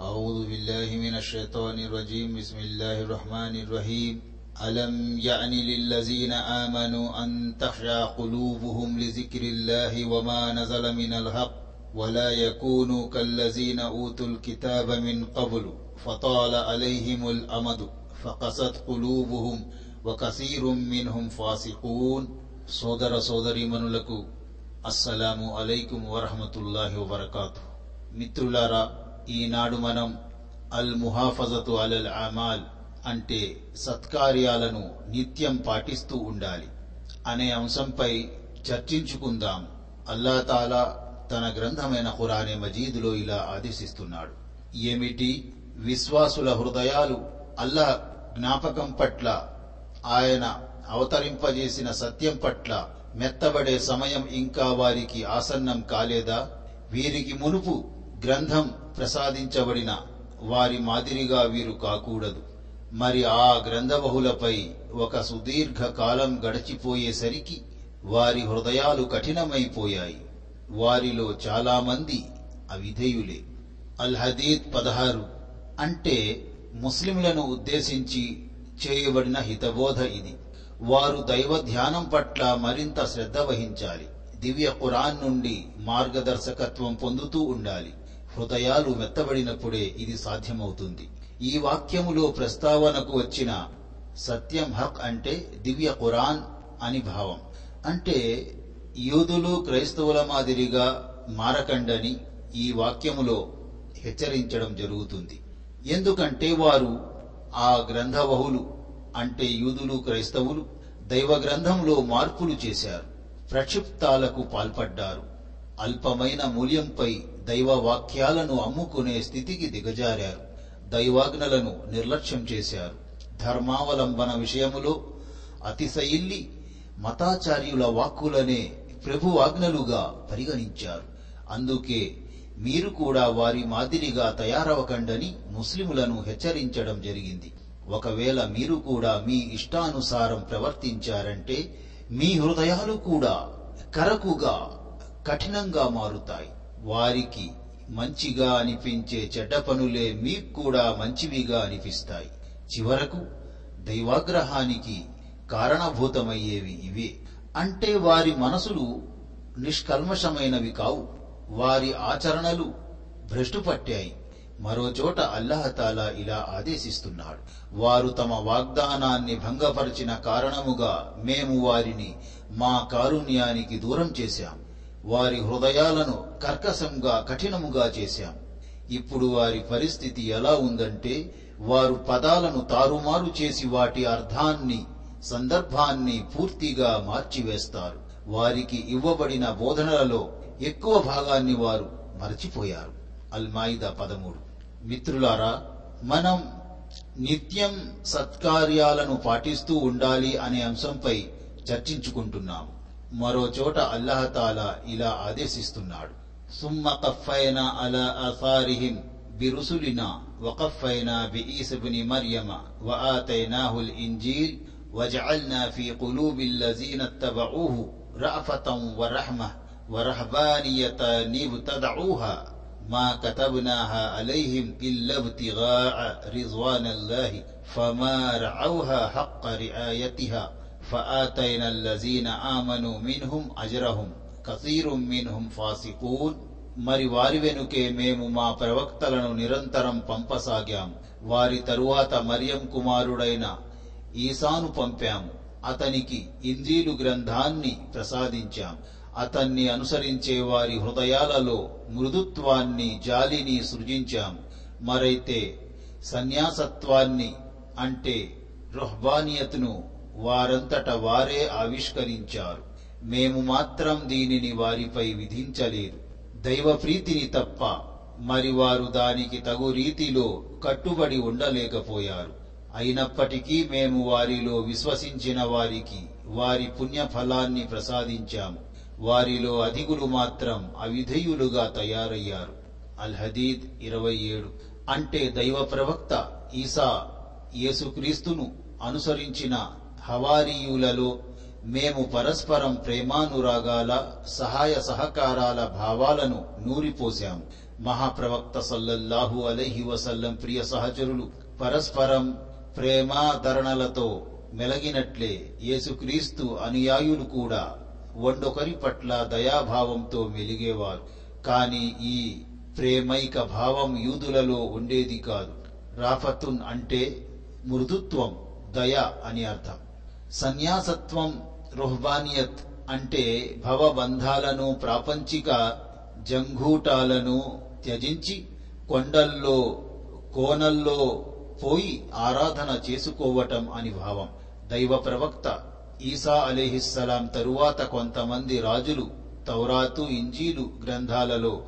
أعوذ بالله من الشيطان الرجيم بسم الله الرحمن الرحيم ألم يعن للذين آمنوا أن تخشع قلوبهم لذكر الله وما نزل من الحق ولا يكونوا كالذين أوتوا الكتاب من قبل فطال عليهم الأمد فقست قلوبهم وكثير منهم فاسقون సోదర సోదరీమణులకు అస్సలాము అలైకుం వరహమతుల్లాహి వబర్కాతు మిత్రులారా ఈనాడు మనం అల్ ముహాఫజతు అలల్ అమాల్ అంటే సత్కార్యాలను నిత్యం పాటిస్తూ ఉండాలి అనే అంశంపై చర్చించుకుందాం. అల్లాతాలా తన గ్రంథమైన ఖురానే మజీదులో ఇలా ఆదేశిస్తున్నాడు. ఏమిటి? విశ్వాసుల హృదయాలు అల్లా జ్ఞాపకం పట్ల ఆయన అవతరింపజేసిన సత్యం పట్ల మెత్తబడే సమయం ఇంకా వారికి ఆసన్నం కాలేదా? వీరికి మునుపు గ్రంథం ప్రసాదించబడిన వారి మాదిరిగా వీరు కాకూడదు. మరి ఆ గ్రంథబహులపై ఒక సుదీర్ఘ కాలం గడిచిపోయేసరికి వారి హృదయాలు కఠినమైపోయాయి. వారిలో చాలామంది అవిధేయులే. అల్ హదీద్ పదహారు అంటే ముస్లింలను ఉద్దేశించి చేయబడిన హితబోధ ఇది. వారు దైవ ధ్యానం పట్ల మరింత శ్రద్ధ వహించాలి. దివ్య ఖురాన్ నుండి మార్గదర్శకత్వం పొందుతూ ఉండాలి. హృదయాలు మెత్తబడినప్పుడే ఇది సాధ్యమవుతుంది. ఈ వాక్యములో ప్రస్తావనకు వచ్చిన సత్యం హక్ అంటే దివ్య ఖురాన్ అని భావం. అంటే యూదులు క్రైస్తవుల మాదిరిగా మారకండని ఈ వాక్యములో హెచ్చరించడం జరుగుతుంది. ఎందుకంటే వారు ఆ గ్రంథవహులు అంటే యూదులు క్రైస్తవులు దైవ గ్రంథంలో మార్పులు చేశారు. ప్రక్షిప్తాలకు పాల్పడ్డారు. అల్పమైన మూల్యంపై దైవ వాక్యాలను అమ్ముకునే స్థితికి దిగజారారు. దైవాజ్ఞలను నిర్లక్ష్యం చేశారు. ధర్మావలంబన విషయములో అతిశయిల్లి మతాచార్యుల వాక్కులనే ప్రభు ఆజ్ఞలుగా పరిగణించారు. అందుకే మీరు కూడా వారి మాదిరిగా తయారవకండని ముస్లిములను హెచ్చరించడం జరిగింది. ఒకవేళ మీరు కూడా మీ ఇష్టానుసారం ప్రవర్తించారంటే మీ హృదయాలు కూడా కరకుగా కఠినంగా మారుతాయి. వారికి మంచిగా అనిపించే చెడ్డ పనులే మీకు కూడా మంచివిగా అనిపిస్తాయి. చివరకు దైవాగ్రహానికి కారణభూతమయ్యేవి ఇవే. అంటే వారి మనసులు నిష్కల్మషమైనవి కావు. వారి ఆచరణలు భ్రష్టు పట్టాయి మరోచోట అల్లహతాలా ఇలా ఆదేశిస్తున్నాడు. వారు తమ వాగ్దానాన్ని భంగపరిచిన కారణముగా మేము వారిని మా కారుణ్యానికి దూరం చేశాం వారి హృదయాలను కర్కశంగా కఠినముగా చేశాం. ఇప్పుడు వారి పరిస్థితి ఎలా ఉందంటే వారు పదాలను తారుమారు చేసి వాటి అర్థాన్ని సందర్భాన్ని పూర్తిగా మార్చివేస్తారు. వారికి ఇవ్వబడిన బోధనలలో ఎక్కువ భాగాన్ని వారు మరచిపోయారు. అల్మాయిదా పదమూడు. మిత్రులారా మనం నిత్యం సత్కార్యాలను పాటిస్తూ ఉండాలి అనే అంశంపై చర్చించుకుంటున్నాం మరో చోట అల్లహతాల ఇలా ఆదేశిస్తున్నాడు ثم قفينا على آثارهم برسلنا وقفينا بعيسى بن مريم وآتيناه الإنجيل وجعلنا في قلوب الذين اتبعوه رأفة ورحمة ورهبانية ابتدعوها ما كتبناها عليهم إلا ابتغاء رضوان الله فما رعوها حق رعايتها فآتينا الذين آمنوا منهم أجرهم كثير منهم فاسقون మరి వారి వెనుకే మేము మా ప్రవక్తలను నిరంతరం పంపసాగాం వారి తరువాత మరియం కుమారుడైన ఈసాను పంపాము అతనికి ఇంజీలు గ్రంథాన్ని ప్రసాదించాం అతన్ని అనుసరించే వారి హృదయాలలో మృదుత్వాన్ని జాలిని సృజించాం మరైతే సన్యాసత్వాన్ని అంటే రుహ్బానియత్ను వారంతట వారే ఆవిష్కరించారు. మేము మాత్రం దీనిని వారిపై విధించలేదు. దైవ ప్రీతిని తప్ప మరి వారు దానికి తగు రీతిలో కట్టుబడి ఉండలేకపోయారు. అయినప్పటికీ మేము వారిలో విశ్వసించిన వారికి వారి పుణ్యఫలాన్ని ప్రసాదించాము. వారిలో అధికులు మాత్రం అవిధేయులుగా తయారయ్యారు. అల్హదీద్ ఇరవై ఏడు. అంటే దైవ ప్రవక్త ఈసా యేసుక్రీస్తును అనుసరించిన హవారీయులలో మేము పరస్పరం ప్రేమానురాగాల సహాయ సహకారాల భావాలను నూరిపోశాము. మహాప్రవక్త సల్లల్లాహు అలైహి వసల్లం ప్రియ సహచరులు పరస్పరం ప్రేమాధరణలతో మెలగినట్లే యేసుక్రీస్తు అనుయాయులు కూడా వండొకరి పట్ల దయాభావంతో మెలిగేవారు. కాని ఈ ప్రేమైక భావం యూదులలో ఉండేది కాదు. రాఫతున్ అంటే మృదుత్వం దయ అని అర్థం. సన్యాసత్వం రుహ్బానియత్ అంటే భవబంధాలను ప్రాపంచిక జంఘూటాలను త్యజించి కొండల్లో కోనల్లో పోయి ఆరాధన చేసుకోవటం అని భావం. దైవ ప్రవక్త ఈసా అలీహిస్సలాం తరువాత కొంతమంది రాజులు తౌరాతు ఇంజీలు గ్రంథాలలో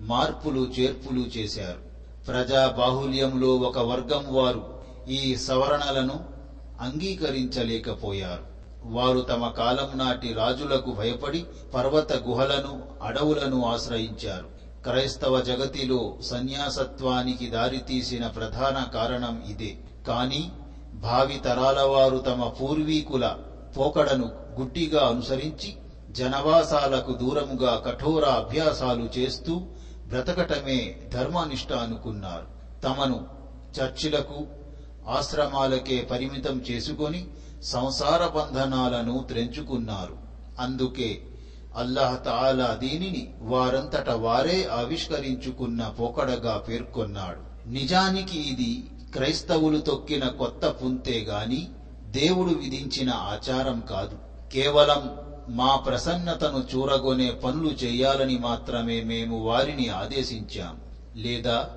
మార్పులు చేర్పులు చేశారు. ప్రజా బాహుల్యంలో ఒక వర్గం వారు ఈ సవరణలను అంగీకరించలేకపోయారు. వారు తమ కాలం నాటి రాజులకు భయపడి పర్వత గుహలను అడవులను ఆశ్రయించారు. క్రైస్తవ జగతిలో సన్యాసత్వానికి దారితీసిన ప్రధాన కారణం ఇదే. కాని భావి తరాల వారు తమ పూర్వీకుల పోకడను గుడ్డిగా అనుసరించి జనవాసాలకు దూరముగా కఠోర అభ్యాసాలు చేస్తూ బ్రతకటమే ధర్మనిష్ట అనుకున్నారు. తమను చర్చిలకు ఆశ్రమాలకే పరిమితం చేసుకొని సంసార బంధనాలను త్రెంచుకున్నారు. అందుకే అల్లాహ్ తాలా దీనిని వారంతట వారే ఆవిష్కరించుకున్న పోకడగా పేర్కొన్నాడు. నిజానికి ఇది క్రైస్తవులు తొక్కిన కొత్త పుంతే గాని దేవుడు విధించిన ఆచారం కాదు. కేవలం మా ప్రసన్నతను చూరగొనే పనులు చేయాలని మాత్రమే మేము వారిని ఆదేశించాం. లేదా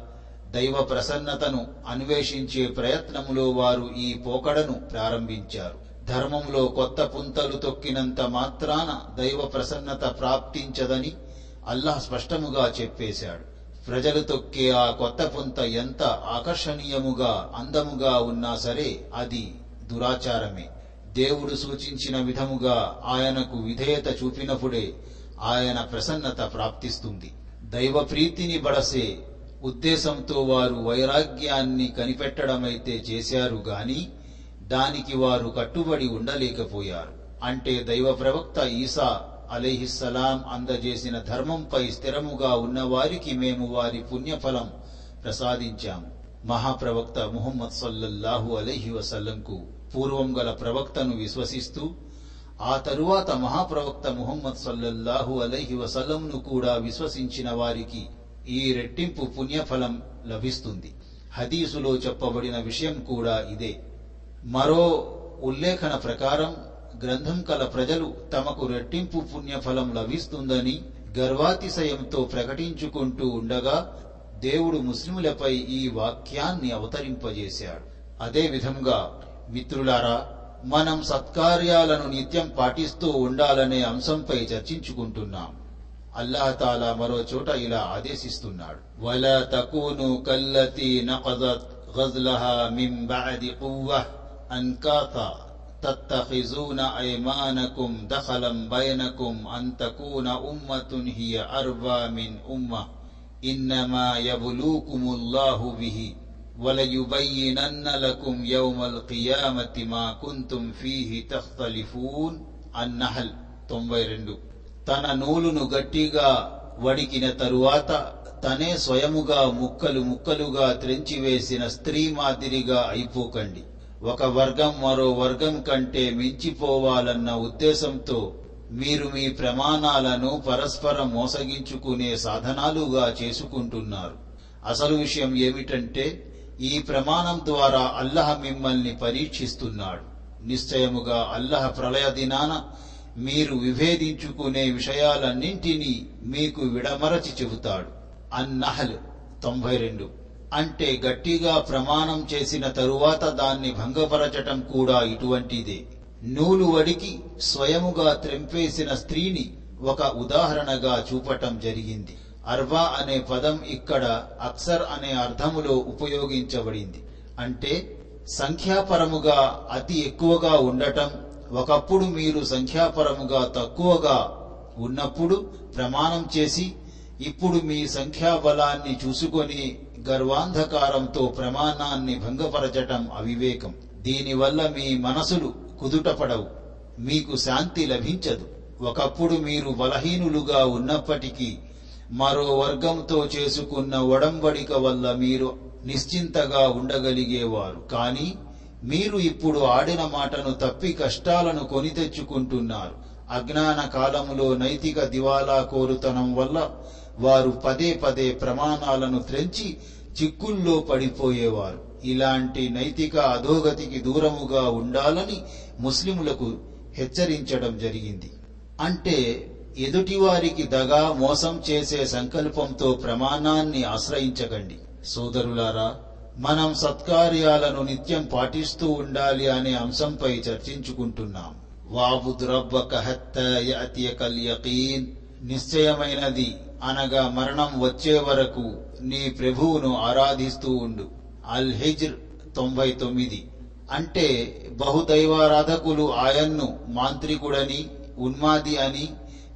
దైవ ప్రసన్నతను అన్వేషించే ప్రయత్నములో వారు ఈ పోకడను ప్రారంభించారు. ధర్మంలో కొత్త పుంతలు తొక్కినంత మాత్రాన దైవ ప్రసన్నత ప్రాప్తించదని అల్లాహ్ స్పష్టముగా చెప్పేశాడు. ప్రజలు తొక్కే ఆ కొత్త పుంత ఎంత ఆకర్షణీయముగా అందముగా ఉన్నా సరే అది దురాచారమే. దేవుడు సూచించిన విధముగా ఆయనకు విధేయత చూపినప్పుడే ఆయన ప్రసన్నత ప్రాప్తిస్తుంది. దైవ ప్రీతిని బడసే ఉద్దేశంతో వారు వైరాగ్యాన్ని కనిపెట్టడమైతే చేశారు గాని దానికి వారు కట్టుబడి ఉండలేకపోయారు. అంటే దైవ ప్రవక్త ఈసా అలీహిస్సలాం అందజేసిన ధర్మంపై స్థిరముగా ఉన్నవారికి మేము వారి పుణ్యఫలం ప్రసాదించాము. మహాప్రవక్త ముహమ్మద్ సల్లల్లాహు అలహి వసల్లంకు పూర్వం గల ప్రవక్తను విశ్వసిస్తూ ఆ తరువాత మహాప్రవక్త ముహమ్మద్ సల్లల్లాహు అలహి వసల్లంను కూడా విశ్వసించిన వారికి ఈ రెట్టింపు పుణ్యఫలం లభిస్తుంది. హదీసులో చెప్పబడిన విషయం కూడా ఇదే. మరో ఉల్లేఖన ప్రకారం గ్రంథం కల ప్రజలు తమకు రెట్టింపు పుణ్యఫలం లభిస్తుందని గర్వాతిశయంతో ప్రకటించుకుంటూ ఉండగా దేవుడు ముస్లిములపై ఈ వాక్యాన్ని అవతరింపజేశాడు. అదే విధంగా మిత్రులారా మనం సత్కార్యాలను నిత్యం పాటిస్తూ ఉండాలనే అంశంపై చర్చించుకుంటున్నాం. అల్లాహ్ తాలా మరో చోట ఇలా ఆదేశిస్తున్నాడు. వలా తకూను కల్లతి నఖజత్ గజ్లహా మిన్ బఅది కువ్వహ్ అన్కాత تتخذون أيمانكم دخلا بينكم أن تكون أمة هي أربى من أمة إنما يبلوكم الله به وليبينن لكم يوم القيامة ما كنتم فيه تختلفون النحل تنبيرندو తన నూలును గట్టిగా వడికిన తరువాత తనే స్వయముగా ముక్కలు ముక్కలుగా త్రెంచివేసిన స్త్రీ మాదిరిగా అయిపోకండి. ఒక వర్గం మరో వర్గం కంటే మించిపోవాలన్న ఉద్దేశంతో మీరు మీ ప్రమాణాలను పరస్పరం మోసగించుకునే సాధనాలుగా చేసుకుంటున్నారు. అసలు విషయం ఏమిటంటే ఈ ప్రమాణం ద్వారా అల్లహ మిమ్మల్ని పరీక్షిస్తున్నాడు. నిశ్చయముగా అల్లహ ప్రళయ దినాన మీరు విభేదించుకునే విషయాలన్నింటినీ మీకు విడమరచి చెబుతాడు. అన్నహల్ తొంభై రెండు. అంటే గట్టిగా ప్రమాణం చేసిన తరువాత దాన్ని భంగపరచటం కూడా ఇటువంటిదే. నూలు వడికి స్వయముగా త్రెంపేసిన స్త్రీని ఒక ఉదాహరణగా చూపటం జరిగింది. అర్వా అనే పదం ఇక్కడ అక్సర్ అనే అర్థములో ఉపయోగించబడింది. అంటే సంఖ్యాపరముగా అతి ఎక్కువగా ఉండటం ఒకప్పుడు మీరు సంఖ్యాపరముగా తక్కువగా ఉన్నప్పుడు ప్రమాణం చేసి ఇప్పుడు మీ సంఖ్యాబలాన్ని చూసుకొని గర్వాంధకారంతో ప్రమాణాన్ని భంగపరచటం అవివేకం. దీనివల్ల మీ మనసులు కుదుటపడవు మీకు శాంతి లభించదు. ఒకప్పుడు మీరు బలహీనులుగా ఉన్నప్పటికీ మరో వర్గంతో చేసుకున్న ఒడంబడిక వల్ల మీరు నిశ్చింతగా ఉండగలిగేవారు. కానీ మీరు ఇప్పుడు ఆడిన మాటను తప్పి కష్టాలను కొని తెచ్చుకుంటున్నారు. అజ్ఞాన కాలములో నైతిక దివాలా కోరుతనం వల్ల వారు పదే పదే ప్రమాణాలను త్రెంచి చిక్కుల్లో పడిపోయేవారు. ఇలాంటి నైతిక అధోగతికి దూరముగా ఉండాలని ముస్లిములకు హెచ్చరించడం జరిగింది. అంటే ఎదుటివారికి దగా మోసం చేసే సంకల్పంతో ప్రమాణాన్ని ఆశ్రయించకండి. సోదరులారా మనం సత్కార్యాలను నిత్యం పాటిస్తూ ఉండాలి అనే అంశంపై చర్చించుకుంటున్నాం. వాబుద్ రబ్బక హత్తా యకీన్ నిశ్చయమైనది. అనగా మరణం వచ్చే వరకు నీ ప్రభువును ఆరాధిస్తూ ఉండు. అల్ హిజ్ర్ తొంభై తొమ్మిది. అంటే బహుదైవారాధకులు ఆయన్ను మాంత్రికుడని ఉన్మాది అని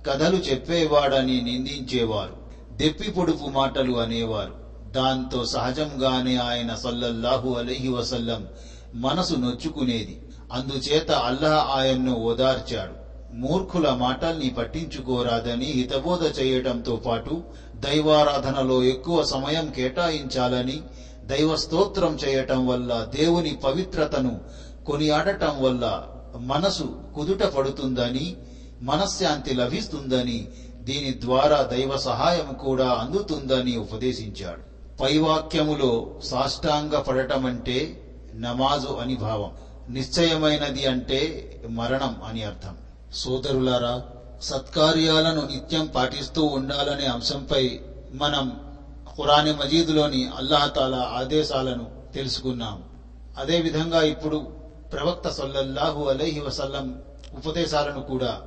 కథలు చెప్పేవాడని నిందించేవారు. దెప్పి పొడుపు మాటలు అనేవారు. దాంతో సహజంగానే ఆయన సల్లల్లాహు అలైహి వసల్లం మనసు నొచ్చుకునేది. అందుచేత అల్లాహ్ ఆయన్ను ఓదార్చాడు. మూర్ఖుల మాటల్ని పట్టించుకోరాదని హితబోధ చేయటంతో పాటు దైవారాధనలో ఎక్కువ సమయం కేటాయించాలని దైవ స్తోత్రం చేయటం వల్ల దేవుని పవిత్రతను కొనియాడటం వల్ల మనసు కుదుట పడుతుందని మనశ్శాంతి లభిస్తుందని దీని ద్వారా దైవ సహాయం కూడా అందుతుందని ఉపదేశించాడు. పైవాక్యములో సాష్టాంగ పడటం అంటే నమాజు అని భావం. నిశ్చయమైనది అంటే మరణం అని అర్థం. సోదరులారా సత్కార్యాలను నిత్యం పాటిస్తూ ఉండాలనే అంశంపై మనం ఖురాని మజీదులోని అల్లాహతాలా ఆదేశాలను తెలుసుకున్నాం అదేవిధంగా ఇప్పుడు ప్రవక్త సల్లల్లాహు అలైహి వసల్లం ఉపదేశాలను కూడా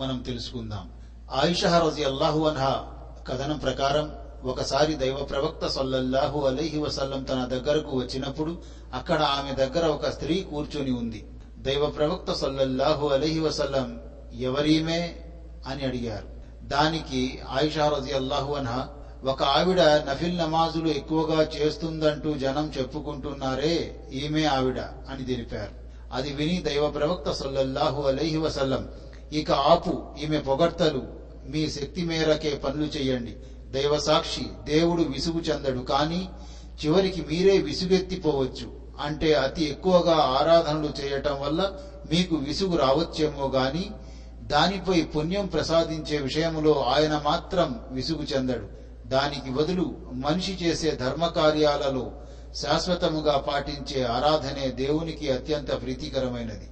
మనం తెలుసుకుందాం. ఆయిషా రజి అల్లాహు అన్హా కథనం ప్రకారం ఒకసారి దైవ ప్రవక్త సొల్లహు అలైహి వసల్లం తన దగ్గరకు వచ్చినప్పుడు అక్కడ ఆమె దగ్గర ఒక స్త్రీ కూర్చొని ఉంది. దైవ ప్రవక్త సొల్లహు అలైహి వసల్లం ఎవరీమే? అని అడిగారు. దానికి ఆయిషా రజి అల్లాహు అన్హా ఒక ఆవిడ నఫిల్ నమాజులు ఎక్కువగా చేస్తుందంటూ జనం చెప్పుకుంటున్నారే ఈమె ఆవిడ అని తెలిపారు. అది విని దైవ ప్రవక్త సొల్లహు అలైహి వసల్లం ఇక ఆపు ఈమె పొగడ్తలు మీ శక్తి మేరకే పనులు చేయండి దైవ సాక్షి దేవుడు విసుగు చెందడు కానీ చివరికి మీరే విసుగెత్తిపోవచ్చు. అంటే అతి ఎక్కువగా ఆరాధనలు చేయటం వల్ల మీకు విసుగు రావచ్చేమో గాని దానిపై పుణ్యం ప్రసాదించే విషయములో ఆయన మాత్రం విసుగు చెందడు. దానికి బదులు మనిషి చేసే ధర్మకార్యాలలో శాశ్వతముగా పాటించే ఆరాధనే దేవునికి అత్యంత ప్రీతికరమైనది.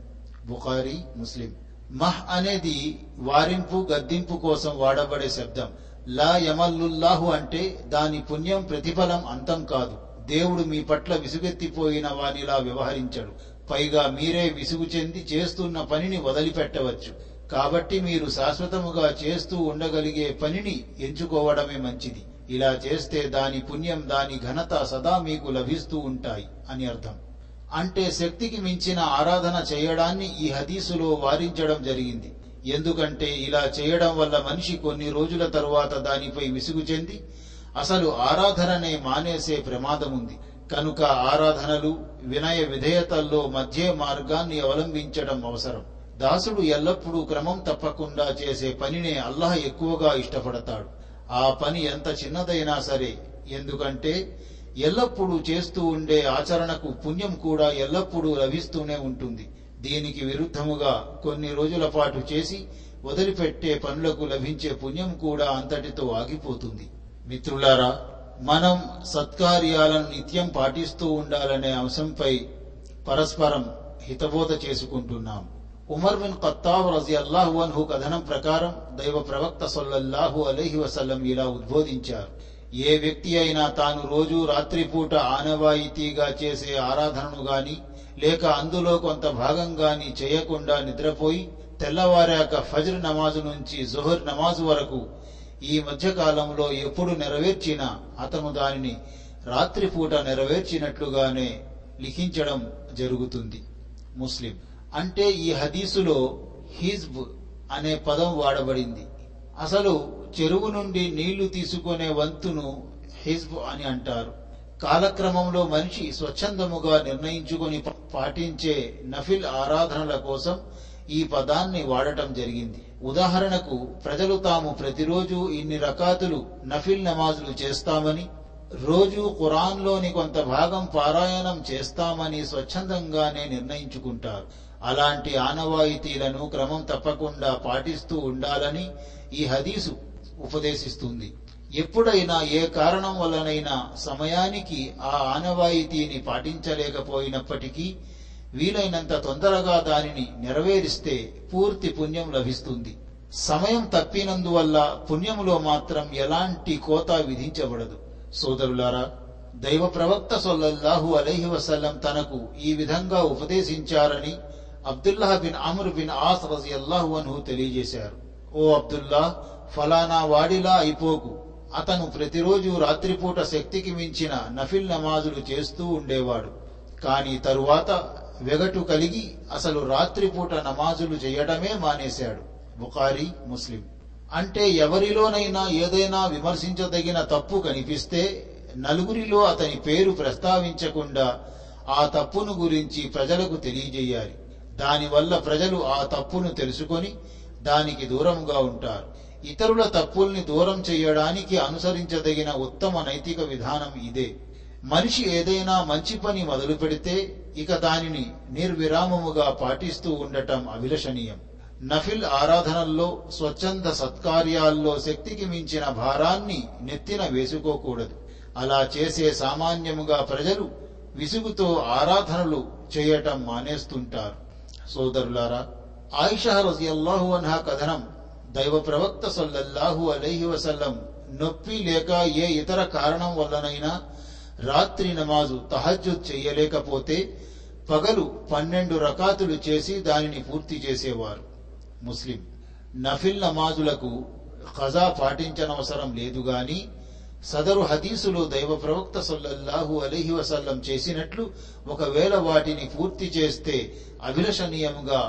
బుఖారీ ముస్లిం. మహ్ అనేది వారింపు గద్దింపు కోసం వాడబడే శబ్దం. లా యమల్లుల్లాహు అంటే దాని పుణ్యం ప్రతిఫలం అంతం కాదు. దేవుడు మీ పట్ల విసుగెత్తిపోయిన వానిలా వ్యవహరించడు. పైగా మీరే విసుగు చెంది చేస్తున్న పనిని వదిలిపెట్టవచ్చు. కాబట్టి మీరు శాశ్వతముగా చేస్తూ ఉండగలిగే పనిని ఎంచుకోవడమే మంచిది. ఇలా చేస్తే దాని పుణ్యం దాని ఘనత సదా మీకు లభిస్తూ ఉంటాయి అని అర్థం. అంటే శక్తికి మించిన ఆరాధన చేయడాన్ని ఈ హదీసులో వారించడం జరిగింది. ఎందుకంటే ఇలా చేయడం వల్ల మనిషి కొన్ని రోజుల తరువాత దానిపై విసుగు చెంది అసలు ఆరాధననే మానేసే ప్రమాదం ఉంది కనుక ఆరాధనలు వినయ విధేయతల్లో మధ్య మార్గాన్ని అవలంబించడం అవసరం. దాసుడు ఎల్లప్పుడూ క్రమం తప్పకుండా చేసే పనినే అల్లాహ్ ఎక్కువగా ఇష్టపడతాడు. ఆ పని ఎంత చిన్నదైనా సరే ఎందుకంటే ఎల్లప్పుడూ చేస్తూ ఉండే ఆచరణకు పుణ్యం కూడా ఎల్లప్పుడూ లభిస్తూనే ఉంటుంది. దీనికి విరుద్ధముగా కొన్ని రోజుల పాటు చేసి వదిలిపెట్టే పనులకు లభించే పుణ్యం కూడా అంతటితో ఆగిపోతుంది. మిత్రులారా మనం సత్కార్యాలను నిత్యం పాటిస్తూ ఉండాలనే అంశంపై పరస్పరం హితబోధ చేసుకుంటున్నాం. ఉమర్ బిన్ ఖత్తాబ్ రజియల్లాహు అన్హు కథనం ప్రకారం దైవ ప్రవక్త సొల్లల్లాహు అలహి వసల్లం ఇలా ఉద్బోధించారు. ఏ వ్యక్తి అయినా తాను రోజు రాత్రిపూట ఆనవాయితీగా చేసే ఆరాధనను గాని లేక అందులో కొంత భాగం గాని చేయకుండా నిద్రపోయి తెల్లవారాక ఫజ్ర్ నమాజు నుంచి జుహర్ నమాజు వరకు ఈ మధ్యకాలంలో ఎప్పుడు నెరవేర్చినా అతను దానిని రాత్రిపూట నెరవేర్చినట్లుగానే లిఖించడం జరుగుతుంది. ముస్లిం. అంటే ఈ హదీసులో హిజ్బ్ అనే పదం వాడబడింది. అసలు చెరువు నుండి నీళ్ళు తీసుకునే వంతును హిజ్బ్ అని అంటారు. కాలక్రమంలో మనిషి స్వచ్ఛందముగా నిర్ణయించుకొని పాటించే నఫిల్ ఆరాధనల కోసం ఈ పదాన్ని వాడటం జరిగింది. ఉదాహరణకు ప్రజలు తాము ప్రతిరోజు ఇన్ని రకాతులు నఫిల్ నమాజులు చేస్తామని రోజు ఖురాన్లోని కొంత భాగం పారాయణం చేస్తామని స్వచ్ఛందంగానే నిర్ణయించుకుంటారు. అలాంటి ఆనవాయితీలను క్రమం తప్పకుండా పాటిస్తూ ఉండాలని ఈ హదీసు ఉపదేశిస్తుంది. ఎప్పుడైనా ఏ కారణం వల్లనైనా సమయానికి ఆ ఆనవాయితీని పాటించలేకపోయినప్పటికీ వీలైనంత తొందరగా దానిని నెరవేరిస్తే పూర్తి పుణ్యం లభిస్తుంది. సమయం తప్పినందువల్ల పుణ్యములో మాత్రం ఎలాంటి కోత విధించబడదు. సోదరులారా దైవ ప్రవక్త సొల్లల్లాహు అలైహి వసల్లం తనకు ఈ విధంగా ఉపదేశించారని Abdullah bin Amr bin Aas రజియల్లాహు అన్హు తెలియజేశారు. ఓ అబ్దుల్లా ఫలానా వాడిలా అయిపోకు. అతను ప్రతిరోజు రాత్రిపూట శక్తికి మించిన నఫిల్ నమాజులు చేస్తూ ఉండేవాడు. కాని తరువాత వెగటు కలిగి అసలు రాత్రిపూట నమాజులు చేయడమే మానేశాడు. బుఖారీ ముస్లిం. అంటే ఎవరిలోనైనా ఏదైనా విమర్శించదగిన తప్పు కనిపిస్తే నలుగురిలో అతని పేరు ప్రస్తావించకుండా ఆ తప్పును గురించి ప్రజలకు తెలియజేయాలి. దానివల్ల ప్రజలు ఆ తప్పును తెలుసుకొని దానికి దూరంగా ఉంటారు. ఇతరుల తప్పుల్ని దూరం చేయడానికి అనుసరించదగిన ఉత్తమ నైతిక విధానం ఇదే. మనిషి ఏదైనా మంచి పని మొదలు పెడితే ఇక దానిని నిర్విరామముగా పాటిస్తూ ఉండటం అభిలషణీయం. నఫిల్ ఆరాధనల్లో స్వచ్ఛంద సత్కార్యాల్లో శక్తికి మించిన భారాన్ని నెత్తిన వేసుకోకూడదు. అలా చేసే సామాన్యముగా ప్రజలు విసుగుతో ఆరాధనలు చేయటం మానేస్తుంటారు. సోదరులారా ఆయిషా రజియల్లాహు అన్హా కథనం దైవ ప్రవక్త సల్లల్లాహు అలైహి వసల్లం నొప్పి లేక ఏ ఇతర కారణం వల్లనైనా రాత్రి నమాజు తహజ్జుద్ చెయ్యలేకపోతే పగలు పన్నెండు రకాతులు చేసి దానిని పూర్తి చేసేవారు. ముస్లిం నఫిల్ నమాజులకు ఖజా పాటించనవసరం లేదు గాని సదరు హదీసులో దైవ ప్రవక్త సొల్లహు అలీహి వసల్లం చేసినట్లు ఒకవేళ వాటిని పూర్తి చేస్తే అభిలషణీయముగా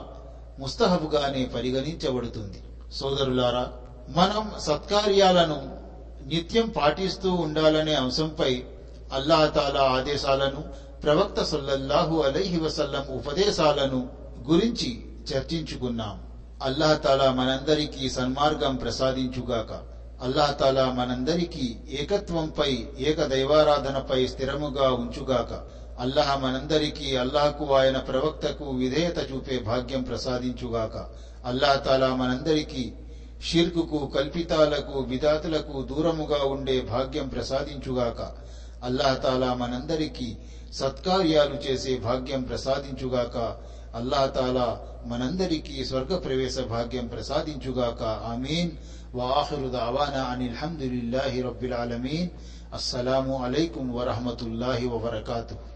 ముస్తహబుగానే పరిగణించబడుతుంది. సోదరులారా మనం సత్కార్యాలను నిత్యం పాటిస్తూ ఉండాలనే అంశంపై అల్లాహతాలా ఆదేశాలను ప్రవక్త సల్లల్లాహు అలైహి వసల్లం ఉపదేశాలను గురించి చర్చించుకున్నాం. అల్లాహతాలా మనందరికీ సన్మార్గం ప్రసాదించుగాక. అల్లాహతాలా మనందరికీ ఏకత్వంపై ఏక దైవారాధనపై స్థిరముగా ఉంచుగాక. అల్లహ మనందరికీ అల్లాహకు ఆయన ప్రవక్తకు విధేయత చూపే భాగ్యం ప్రసాదించుగాక. అల్లాహతాలా మనందరికీ షిర్కుకు కల్పితాలకు విధాతులకు దూరముగా ఉండే భాగ్యం ప్రసాదించుగాక. అల్లాహతాలా మనందరికీ సత్కార్యాలు చేసే భాగ్యం ప్రసాదించుగాక. అల్లాహతాలా మనందరికీ స్వర్గ ప్రవేశ భాగ్యం ప్రసాదించుగాక. ఆమీన్. వాఖిరు దావానా అనిల్ హమ్దులిల్లాహి రబ్బిల్ ఆలమీన్. అస్సలాము అలైకుం వరహమతుల్లాహి వబరకాతుహు.